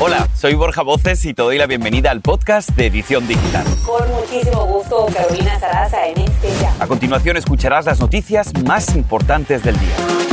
Hola, soy Borja Voces y te doy la bienvenida al podcast de Edición Digital. Con muchísimo gusto, Carolina Sarasa en este ya. A continuación escucharás las noticias más importantes del día.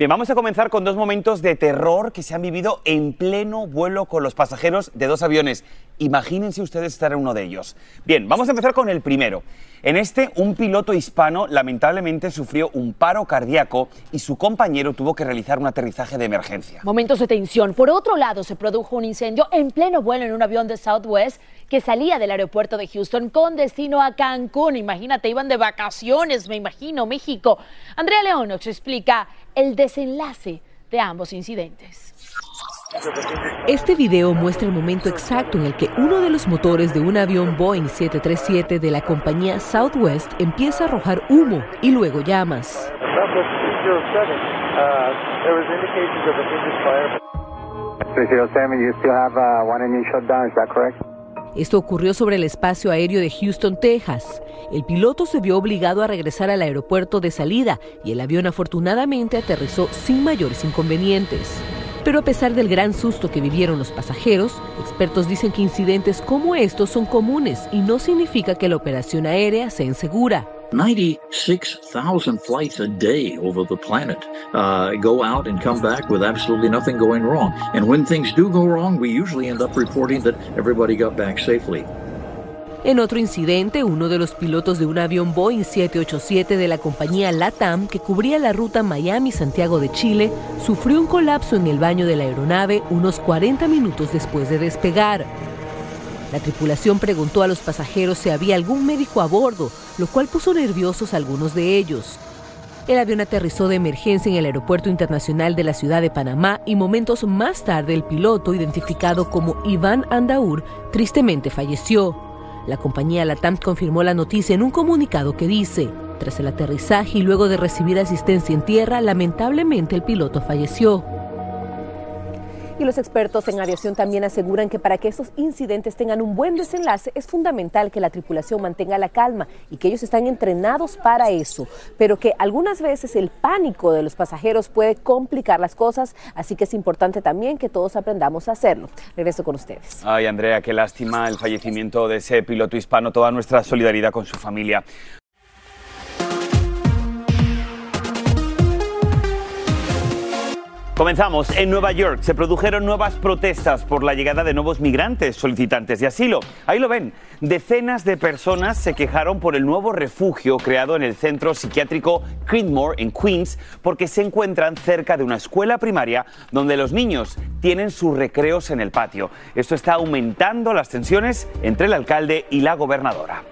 Bien, vamos a comenzar con dos momentos de terror que se han vivido en pleno vuelo con los pasajeros de dos aviones. Imagínense ustedes estar en uno de ellos. Bien, vamos a empezar con el primero. En este, un piloto hispano lamentablemente sufrió un paro cardíaco y su compañero tuvo que realizar un aterrizaje de emergencia. Momentos de tensión. Por otro lado, se produjo un incendio en pleno vuelo en un avión de Southwest que salía del aeropuerto de Houston con destino a Cancún. Imagínate, iban de vacaciones, me imagino, México. Andrea León nos explica el desenlace de ambos incidentes. Este video muestra el momento exacto en el que uno de los motores de un avión Boeing 737 de la compañía Southwest empieza a arrojar humo y luego llamas. Esto ocurrió sobre el espacio aéreo de Houston, Texas. El piloto se vio obligado a regresar al aeropuerto de salida y el avión afortunadamente aterrizó sin mayores inconvenientes. Pero a pesar del gran susto que vivieron los pasajeros, expertos dicen que incidentes como estos son comunes y no significa que la operación aérea sea insegura. 96,000 flights a day over the planet uh, go out and come back with absolutely nothing going wrong. And when things do go wrong, we usually end up reporting that everybody got back safely. En otro incidente, uno de los pilotos de un avión Boeing 787 de la compañía LATAM que cubría la ruta Miami-Santiago de Chile sufrió un colapso en el baño de la aeronave unos 40 minutos después de despegar. La tripulación preguntó a los pasajeros si había algún médico a bordo, lo cual puso nerviosos a algunos de ellos. El avión aterrizó de emergencia en el Aeropuerto Internacional de la Ciudad de Panamá y momentos más tarde el piloto, identificado como Iván Andaur, tristemente falleció. La compañía Latam confirmó la noticia en un comunicado que dice, tras el aterrizaje y luego de recibir asistencia en tierra, lamentablemente el piloto falleció. Y los expertos en aviación también aseguran que para que estos incidentes tengan un buen desenlace es fundamental que la tripulación mantenga la calma y que ellos están entrenados para eso, pero que algunas veces el pánico de los pasajeros puede complicar las cosas, así que es importante también que todos aprendamos a hacerlo. Regreso con ustedes. Ay, Andrea, qué lástima el fallecimiento de ese piloto hispano, toda nuestra solidaridad con su familia. Comenzamos. En Nueva York se produjeron nuevas protestas por la llegada de nuevos migrantes solicitantes de asilo. Ahí lo ven. Decenas de personas se quejaron por el nuevo refugio creado en el centro psiquiátrico Creedmoor en Queens porque se encuentran cerca de una escuela primaria donde los niños tienen sus recreos en el patio. Esto está aumentando las tensiones entre el alcalde y la gobernadora.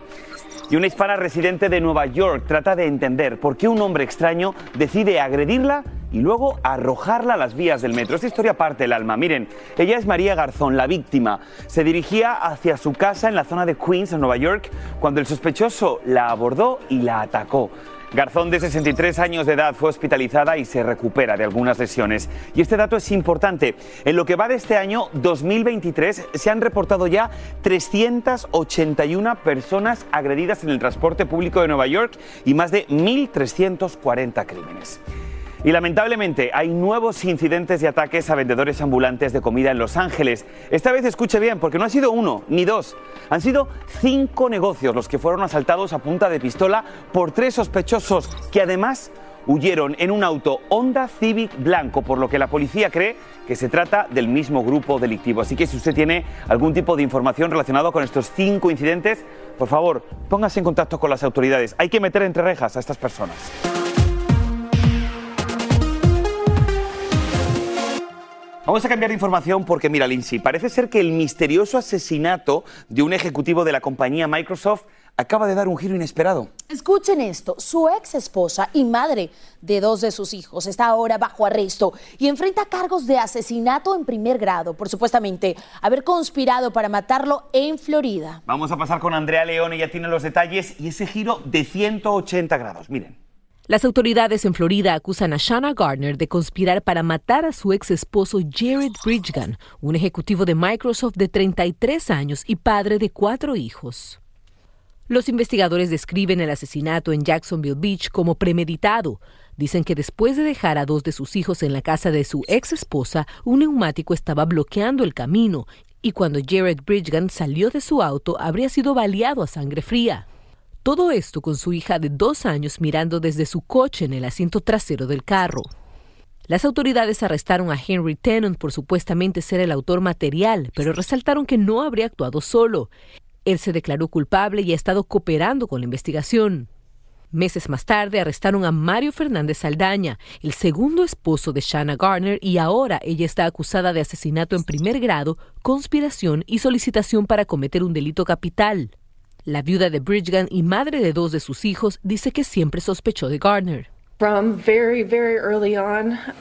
Y una hispana residente de Nueva York trata de entender por qué un hombre extraño decide agredirla y luego arrojarla a las vías del metro. Esta historia parte el alma. Miren, ella es María Garzón, la víctima. Se dirigía hacia su casa en la zona de Queens, en Nueva York, cuando el sospechoso la abordó y la atacó. Garzón, de 63 años de edad, fue hospitalizada y se recupera de algunas lesiones. Y este dato es importante. En lo que va de este año 2023 se han reportado ya 381 personas agredidas en el transporte público de Nueva York y más de 1.340 crímenes. Y lamentablemente hay nuevos incidentes de ataques a vendedores ambulantes de comida en Los Ángeles. Esta vez escuche bien, porque no ha sido uno ni dos, han sido cinco negocios los que fueron asaltados a punta de pistola por tres sospechosos que además huyeron en un auto Honda Civic blanco, por lo que la policía cree que se trata del mismo grupo delictivo. Así que si usted tiene algún tipo de información relacionada con estos cinco incidentes, por favor, póngase en contacto con las autoridades. Hay que meter entre rejas a estas personas. Vamos a cambiar de información porque, mira, Lindsay, parece ser que el misterioso asesinato de un ejecutivo de la compañía Microsoft acaba de dar un giro inesperado. Escuchen esto, su ex esposa y madre de dos de sus hijos está ahora bajo arresto y enfrenta cargos de asesinato en primer grado por supuestamente haber conspirado para matarlo en Florida. Vamos a pasar con Andrea León, ella tiene los detalles y ese giro de 180 grados. Miren. Las autoridades en Florida acusan a Shanna Gardner de conspirar para matar a su ex esposo Jared Bridgman, un ejecutivo de Microsoft de 33 años y padre de cuatro hijos. Los investigadores describen el asesinato en Jacksonville Beach como premeditado. Dicen que después de dejar a dos de sus hijos en la casa de su ex esposa, un neumático estaba bloqueando el camino y cuando Jared Bridgman salió de su auto habría sido baleado a sangre fría. Todo esto con su hija de dos años mirando desde su coche en el asiento trasero del carro. Las autoridades arrestaron a Henry Tennant por supuestamente ser el autor material, pero resaltaron que no habría actuado solo. Él se declaró culpable y ha estado cooperando con la investigación. Meses más tarde arrestaron a Mario Fernández Saldaña, el segundo esposo de Shanna Garner, y ahora ella está acusada de asesinato en primer grado, conspiración y solicitación para cometer un delito capital. La viuda de Bridgman y madre de dos de sus hijos dice que siempre sospechó de Garner.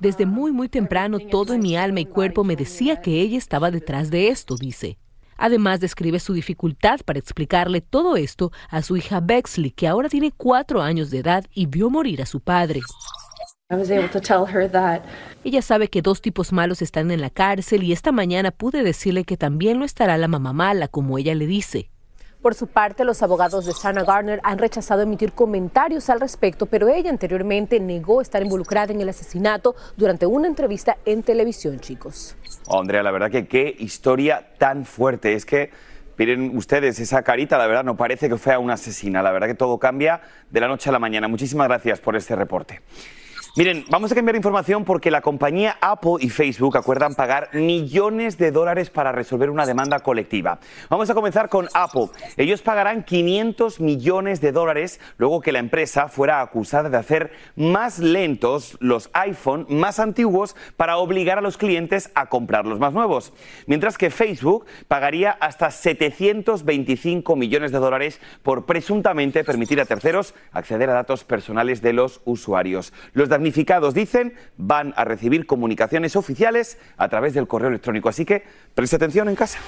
Desde muy muy temprano todo en mi alma y cuerpo me decía que ella estaba detrás de esto, dice. Además, describe su dificultad para explicarle todo esto a su hija Bexley, que ahora tiene cuatro años de edad y vio morir a su padre. Ella sabe que dos tipos malos están en la cárcel y esta mañana pude decirle que también lo estará la mamá mala, como ella le dice. Por su parte, los abogados de Shanna Garner han rechazado emitir comentarios al respecto, pero ella anteriormente negó estar involucrada en el asesinato durante una entrevista en televisión, chicos. Oh, Andrea, la verdad que qué historia tan fuerte. Es que miren ustedes esa carita, la verdad no parece que fuera una asesina. La verdad que todo cambia de la noche a la mañana. Muchísimas gracias por este reporte. Miren, vamos a cambiar información porque la compañía Apple y Facebook acuerdan pagar millones de dólares para resolver una demanda colectiva. Vamos a comenzar con Apple. Ellos pagarán 500 millones de dólares luego que la empresa fuera acusada de hacer más lentos los iPhone más antiguos para obligar a los clientes a comprar los más nuevos. Mientras que Facebook pagaría hasta 725 millones de dólares por presuntamente permitir a terceros acceder a datos personales de los usuarios. Los damnificados, dicen, van a recibir comunicaciones oficiales a través del correo electrónico. Así que preste atención en casa.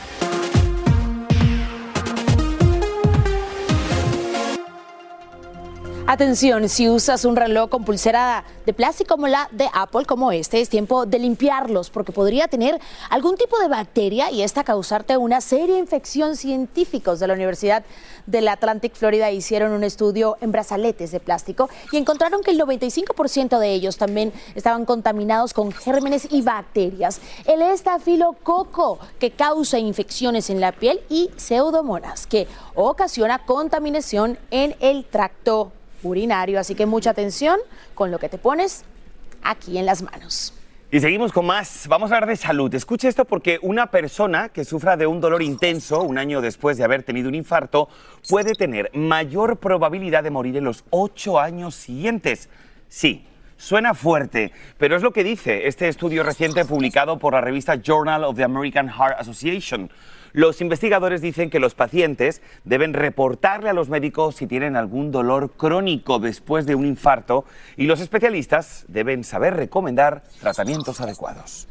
Atención, si usas un reloj con pulsera de plástico como la de Apple, como este, es tiempo de limpiarlos porque podría tener algún tipo de bacteria y esta causarte una seria infección. Científicos de la Universidad del Atlantic Florida hicieron un estudio en brazaletes de plástico y encontraron que el 95% de ellos también estaban contaminados con gérmenes y bacterias. El estafilococo que causa infecciones en la piel y pseudomonas que ocasiona contaminación en el tracto urinario. Así que mucha atención con lo que te pones aquí en las manos. Y seguimos con más. Vamos a hablar de salud. Escuche esto porque una persona que sufra de un dolor intenso un año después de haber tenido un infarto puede tener mayor probabilidad de morir en los ocho años siguientes. Sí, Suena fuerte, pero es lo que dice este estudio reciente publicado por la revista Journal of the American Heart Association. Los investigadores dicen que los pacientes deben reportarle a los médicos si tienen algún dolor crónico después de un infarto y los especialistas deben saber recomendar tratamientos adecuados.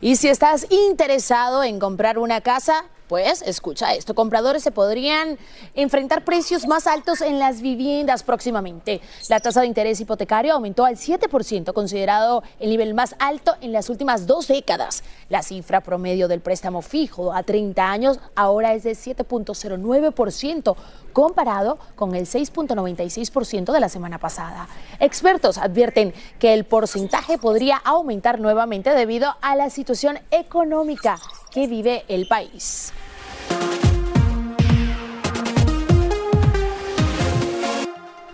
Y si estás interesado en comprar una casa, pues escucha esto, compradores se podrían enfrentar precios más altos en las viviendas próximamente. La tasa de interés hipotecario aumentó al 7%, considerado el nivel más alto en las últimas dos décadas. La cifra promedio del préstamo fijo a 30 años ahora es de 7.09%, comparado con el 6.96% de la semana pasada. Expertos advierten que el porcentaje podría aumentar nuevamente debido a la situación económica que vive el país.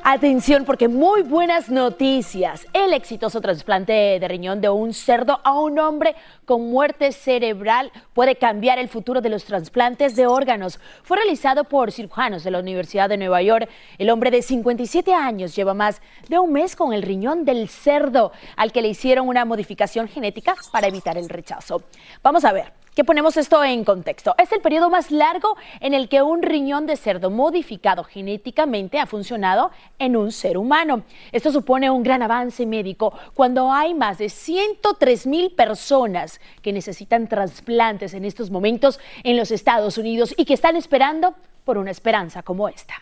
Atención porque muy buenas noticias. El exitoso trasplante de riñón de un cerdo a un hombre con muerte cerebral puede cambiar el futuro de los trasplantes de órganos. Fue realizado por cirujanos de la Universidad de Nueva York. El hombre de 57 años lleva más de un mes con el riñón del cerdo, al que le hicieron una modificación genética para evitar el rechazo. Vamos a ver. Que ponemos esto en contexto. Es el periodo más largo en el que un riñón de cerdo modificado genéticamente ha funcionado en un ser humano. Esto supone un gran avance médico cuando hay más de 103 mil personas que necesitan trasplantes en estos momentos en los Estados Unidos y que están esperando por una esperanza como esta.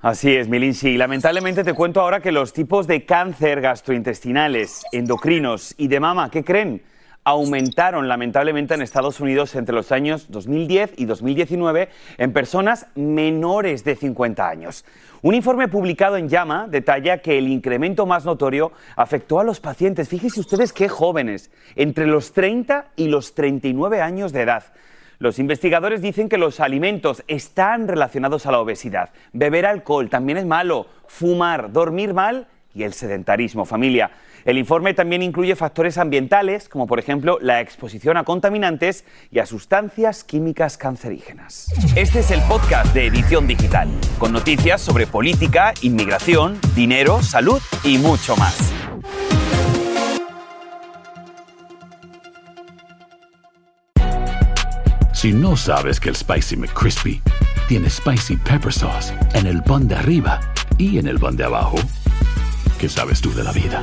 Así es, Milinsi. Lamentablemente te cuento ahora que los tipos de cáncer gastrointestinales, endocrinos y de mama, ¿qué creen? Aumentaron lamentablemente en Estados Unidos entre los años 2010 y 2019 en personas menores de 50 años. Un informe publicado en Llama detalla que el incremento más notorio afectó a los pacientes, fíjense ustedes qué jóvenes, entre los 30 y los 39 años de edad. Los investigadores dicen que los alimentos están relacionados a la obesidad. Beber alcohol también es malo, fumar, dormir mal y el sedentarismo, familia. El informe también incluye factores ambientales, como por ejemplo la exposición a contaminantes y a sustancias químicas cancerígenas. Este es el podcast de Edición Digital, con noticias sobre política, inmigración, dinero, salud y mucho más. Si no sabes que el Spicy McCrispy tiene Spicy Pepper Sauce en el pan de arriba y en el pan de abajo, ¿qué sabes tú de la vida?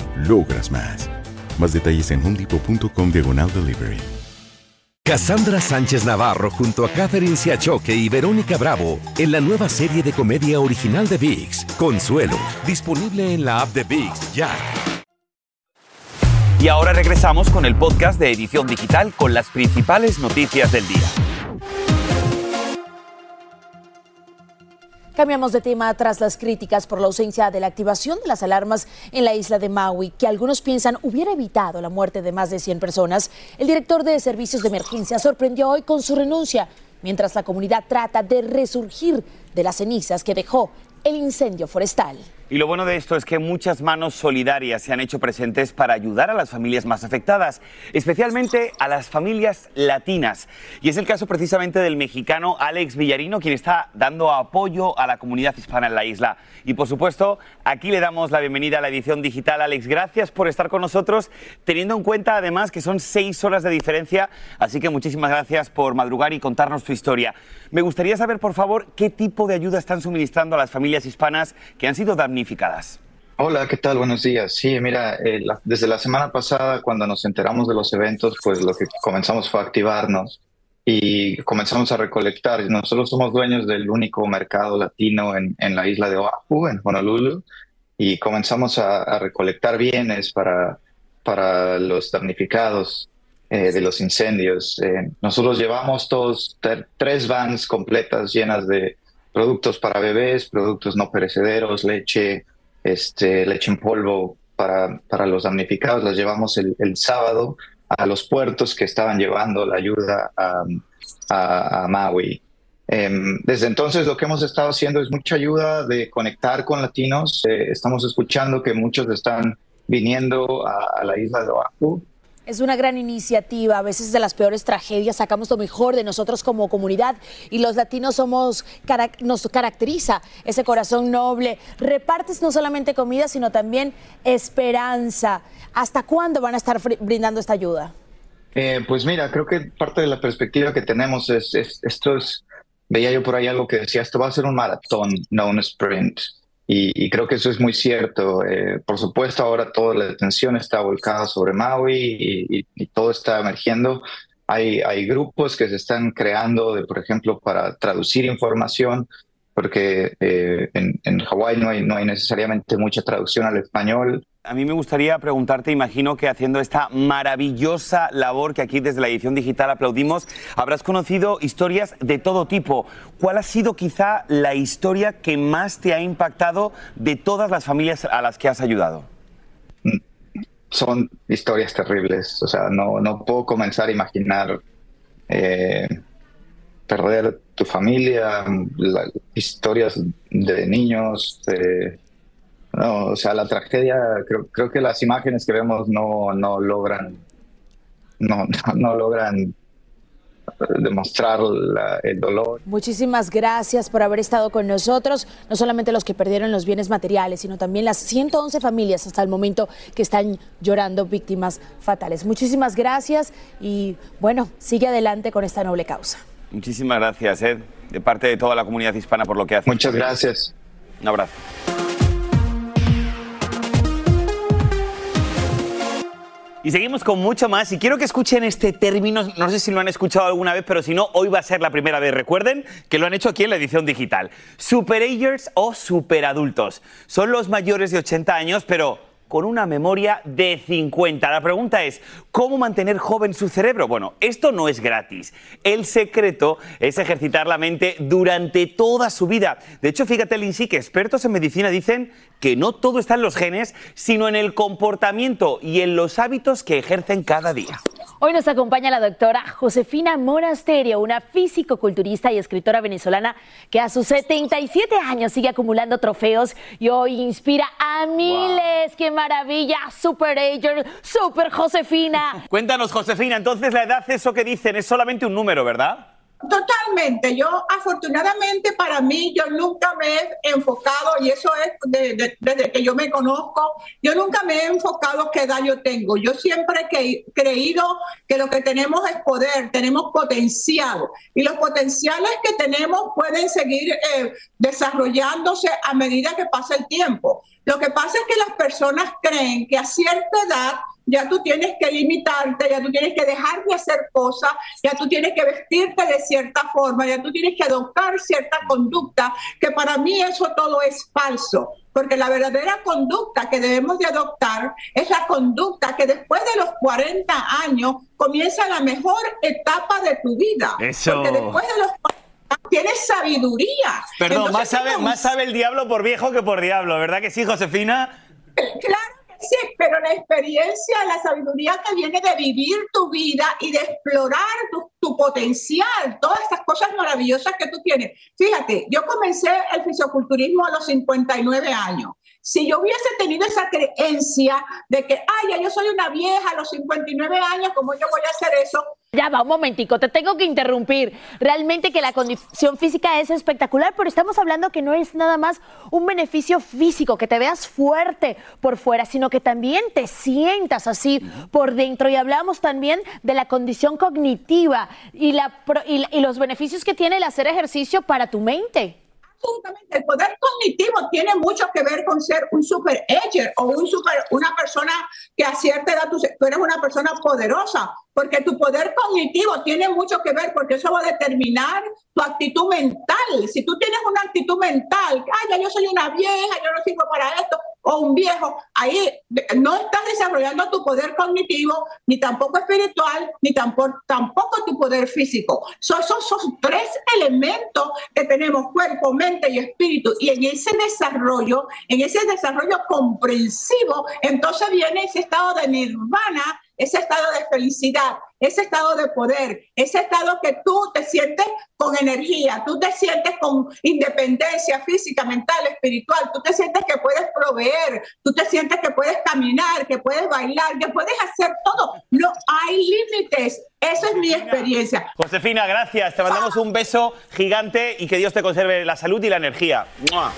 logras más. Más detalles en homedepot.com diagonal delivery. Cassandra Sánchez Navarro junto a Catherine Siachoque y Verónica Bravo en la nueva serie de comedia original de VIX, Consuelo, disponible en la app de VIX ya. Y ahora regresamos con el podcast de Edición Digital con las principales noticias del día. Cambiamos de tema tras las críticas por la ausencia de la activación de las alarmas en la isla de Maui, que algunos piensan hubiera evitado la muerte de más de 100 personas. El director de servicios de emergencia sorprendió hoy con su renuncia, mientras la comunidad trata de resurgir de las cenizas que dejó el incendio forestal. Y lo bueno de esto es que muchas manos solidarias se han hecho presentes para ayudar a las familias más afectadas, especialmente a las familias latinas. Y es el caso precisamente del mexicano Alex Villarino, quien está dando apoyo a la comunidad hispana en la isla. Y por supuesto, aquí le damos la bienvenida a la edición digital. Alex, gracias por estar con nosotros, teniendo en cuenta además que son seis horas de diferencia. Así que muchísimas gracias por madrugar y contarnos tu historia. Me gustaría saber, por favor, qué tipo de ayuda están suministrando a las familias hispanas que han sido damnificadas Hola, ¿qué tal? Buenos días. Sí, mira, eh, desde la semana pasada, cuando nos enteramos de los eventos, pues lo que comenzamos fue a activarnos y comenzamos a recolectar. Nosotros somos dueños del único mercado latino en, la isla de Oahu, en Honolulu, y comenzamos a, recolectar bienes para, para los damnificados eh, de los incendios. Eh, nosotros llevamos todos tres vans completas llenas de productos para bebés, productos no perecederos, leche, este, leche en polvo para, para los damnificados. Las llevamos el, sábado a los puertos que estaban llevando la ayuda a, a, Maui. Em, desde entonces lo que hemos estado haciendo es mucha ayuda de conectar con latinos. Eh, estamos escuchando que muchos están viniendo a, a la isla de Oahu es una gran iniciativa. A veces de las peores tragedias sacamos lo mejor de nosotros como comunidad y los latinos somos nos caracteriza ese corazón noble. Repartes no solamente comida, sino también esperanza. ¿Hasta cuándo van a estar brindando esta ayuda? Eh, pues mira, creo que parte de la perspectiva que tenemos es, esto es, veía yo por ahí algo que decía, esto va a ser un maratón, no un sprint. Y, creo que eso es muy cierto. Eh, por supuesto, ahora toda la atención está volcada sobre Maui y, todo está emergiendo. Hay, hay, grupos que se están creando, de, por ejemplo, para traducir información, porque eh, en, en Hawái no hay, no hay necesariamente mucha traducción al español. A mí me gustaría preguntarte, imagino que haciendo esta maravillosa labor que aquí desde la edición digital aplaudimos, habrás conocido historias de todo tipo. ¿Cuál ha sido quizá la historia que más te ha impactado de todas las familias a las que has ayudado? Son historias terribles, o sea, no, no puedo comenzar a imaginar eh, perder tu familia, historias de niños, eh, no, o sea, la tragedia, creo, creo que las imágenes que vemos no, no logran, no, no, no logran demostrar la- el dolor. Muchísimas gracias por haber estado con nosotros, no solamente los que perdieron los bienes materiales, sino también las 111 familias hasta el momento que están llorando víctimas fatales. Muchísimas gracias y bueno, sigue adelante con esta noble causa. Muchísimas gracias, Ed, de parte de toda la comunidad hispana por lo que haces. Muchas gracias. Un abrazo. Y seguimos con mucho más y quiero que escuchen este término, no sé si lo han escuchado alguna vez, pero si no, hoy va a ser la primera vez. Recuerden que lo han hecho aquí en la edición digital. Superagers o superadultos. Son los mayores de 80 años, pero con una memoria de 50. La pregunta es, ¿cómo mantener joven su cerebro? Bueno, esto no es gratis. El secreto es ejercitar la mente durante toda su vida. De hecho, fíjate, Lindsay, que expertos en medicina dicen que no todo está en los genes, sino en el comportamiento y en los hábitos que ejercen cada día. Hoy nos acompaña la doctora Josefina Monasterio, una físico-culturista y escritora venezolana que a sus 77 años sigue acumulando trofeos y hoy inspira a miles. ¡Qué maravilla! Super Ager, Super Josefina. Cuéntanos, Josefina, entonces la edad, eso que dicen, es solamente un número, ¿verdad? Totalmente. Yo, afortunadamente para mí, yo nunca me he enfocado, y eso es de- de- desde que yo me conozco, yo nunca me he enfocado qué edad yo tengo. Yo siempre he creído que lo que tenemos es poder, tenemos potencial, y los potenciales que tenemos pueden seguir eh, desarrollándose a medida que pasa el tiempo. Lo que pasa es que las personas creen que a cierta edad ya tú tienes que limitarte, ya tú tienes que dejar de hacer cosas, ya tú tienes que vestirte de cierta forma, ya tú tienes que adoptar cierta conducta, que para mí eso todo es falso. Porque la verdadera conducta que debemos de adoptar es la conducta que después de los 40 años comienza la mejor etapa de tu vida. Eso. Porque después de los 40 tienes sabiduría. Perdón, Entonces, más sabe, tengo más sabe el diablo por viejo que por diablo, ¿verdad que sí, Josefina? Claro que sí, pero la experiencia, la sabiduría que viene de vivir tu vida y de explorar tu, tu potencial, todas estas cosas maravillosas que tú tienes. Fíjate, yo comencé el fisioculturismo a los 59 años. Si yo hubiese tenido esa creencia de que, ay, ya yo soy una vieja a los 59 años, ¿cómo yo voy a hacer eso? Ya va, un momentico, te tengo que interrumpir. Realmente que la condición física es espectacular, pero estamos hablando que no es nada más un beneficio físico, que te veas fuerte por fuera, sino que también te sientas así por dentro. Y hablamos también de la condición cognitiva y, los beneficios que tiene el hacer ejercicio para tu mente. Absolutamente. El poder cognitivo tiene mucho que ver con ser un super ager o una persona que a cierta edad tú, tú eres una persona poderosa, porque tu poder cognitivo tiene mucho que ver, porque eso va a determinar tu actitud mental. Si tú tienes una actitud mental, ay, ya yo soy una vieja, yo no sirvo para esto, o un viejo, ahí no estás desarrollando tu poder cognitivo, ni tampoco espiritual, ni tampoco, tampoco tu poder físico. Son esos son tres elementos que tenemos, cuerpo, mente y espíritu. Y en ese desarrollo, en ese desarrollo comprensivo, entonces viene ese estado de nirvana, ese estado de felicidad, ese estado de poder, ese estado que tú te sientes con energía, tú te sientes con independencia física, mental, espiritual, tú te sientes que puedes proveer, tú te sientes que puedes caminar, que puedes bailar, que puedes hacer todo. No hay límites. Esa es mi experiencia. Josefina, gracias. Te mandamos un beso gigante y que Dios te conserve la salud y la energía. ¡Mua!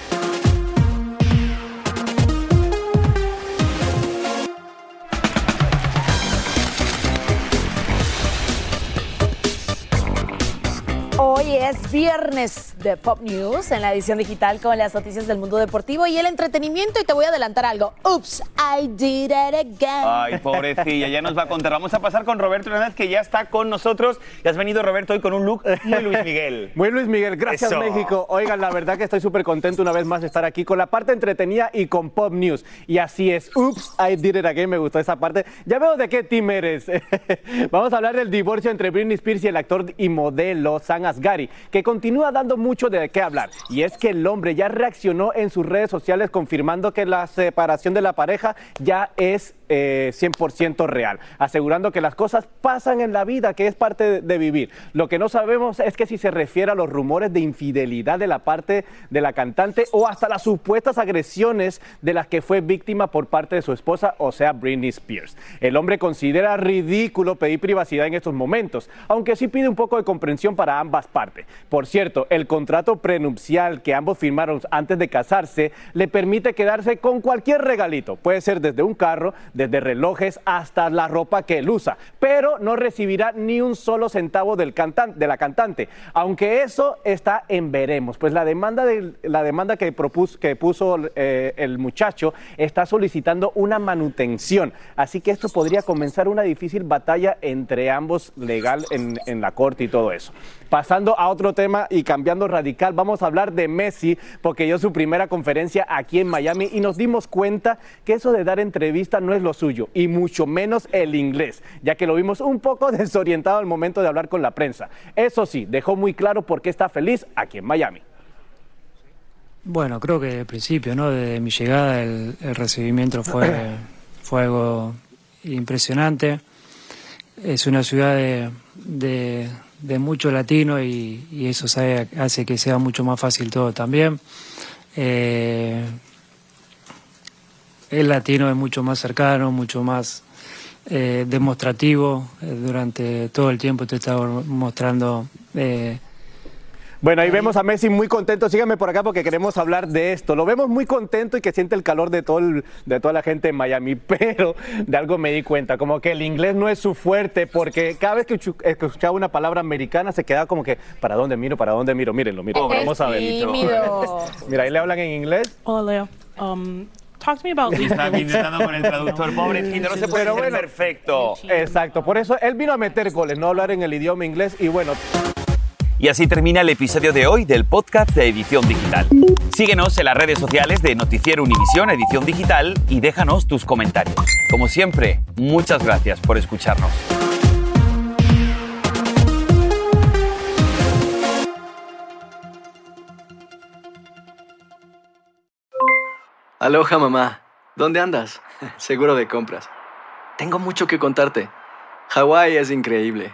Hoy es viernes de Pop News en la edición digital con las noticias del mundo deportivo y el entretenimiento y te voy a adelantar algo. Oops, I did it again. Ay, pobrecilla, ya nos va a contar. Vamos a pasar con Roberto Hernández, que ya está con nosotros. Y has venido, Roberto, hoy con un look muy Luis Miguel. Muy Luis Miguel, gracias Eso. México. Oigan, la verdad que estoy súper contento una vez más de estar aquí con la parte entretenida y con Pop News. Y así es, Oops, I did it again, me gustó esa parte. Ya veo de qué team eres. Vamos a hablar del divorcio entre Britney Spears y el actor y modelo Sam Cari, que continúa dando mucho de qué hablar. Y es que el hombre ya reaccionó en sus redes sociales confirmando que la separación de la pareja ya es 100% eh, real, asegurando que las cosas pasan en la vida, que es parte de, vivir. Lo que no sabemos es que si se refiere a los rumores de infidelidad de la parte de la cantante o hasta las supuestas agresiones de las que fue víctima por parte de su esposa, o sea, Britney Spears. El hombre considera ridículo pedir privacidad en estos momentos, aunque sí pide un poco de comprensión para ambas partes. Por cierto, el contrato prenupcial que ambos firmaron antes de casarse le permite quedarse con cualquier regalito. Puede ser desde un carro, desde relojes hasta la ropa que él usa, pero no recibirá ni un solo centavo del cantante, de la cantante, aunque eso está en veremos, pues la demanda, de, la demanda que, propuso, que puso eh, el muchacho está solicitando una manutención, así que esto podría comenzar una difícil batalla entre ambos legal en, en la corte y todo eso. Pasando a otro tema y cambiando radical, vamos a hablar de Messi, porque dio su primera conferencia aquí en Miami y nos dimos cuenta que eso de dar entrevista no es lo suyo, y mucho menos el inglés, ya que lo vimos un poco desorientado al momento de hablar con la prensa. Eso sí, dejó muy claro por qué está feliz aquí en Miami. Bueno, creo que al principio, ¿no? Desde mi llegada el, recibimiento fue, fue algo impresionante. Es una ciudad de, de, mucho latino y, eso hace que sea mucho más fácil todo también. Eh, el latino es mucho más cercano, mucho más eh, demostrativo. Eh, durante todo el tiempo te estaba mostrando. Eh, bueno, ahí vemos a Messi muy contento. Síganme por acá porque queremos hablar de esto. Lo vemos muy contento y que siente el calor de, todo de toda la gente en Miami. Pero de algo me di cuenta, como que el inglés no es su fuerte, porque cada vez que escuchaba una palabra americana se quedaba como que, ¿para dónde miro? ¿Para dónde miro? Mírenlo, miren. Vamos a ver. Mira, ahí le hablan en inglés. Hola, Leo. Um, talk to me about Está intentando con el traductor, pobrecito, no se puede ser perfecto. Exacto, por eso él vino a meter goles, no hablar en el idioma inglés y bueno. Y así termina el episodio de hoy del podcast de Edición Digital. Síguenos en las redes sociales de Noticiero Univisión Edición Digital y déjanos tus comentarios. Como siempre, muchas gracias por escucharnos. Aloha mamá, ¿dónde andas? Seguro de compras. Tengo mucho que contarte. Hawái es increíble.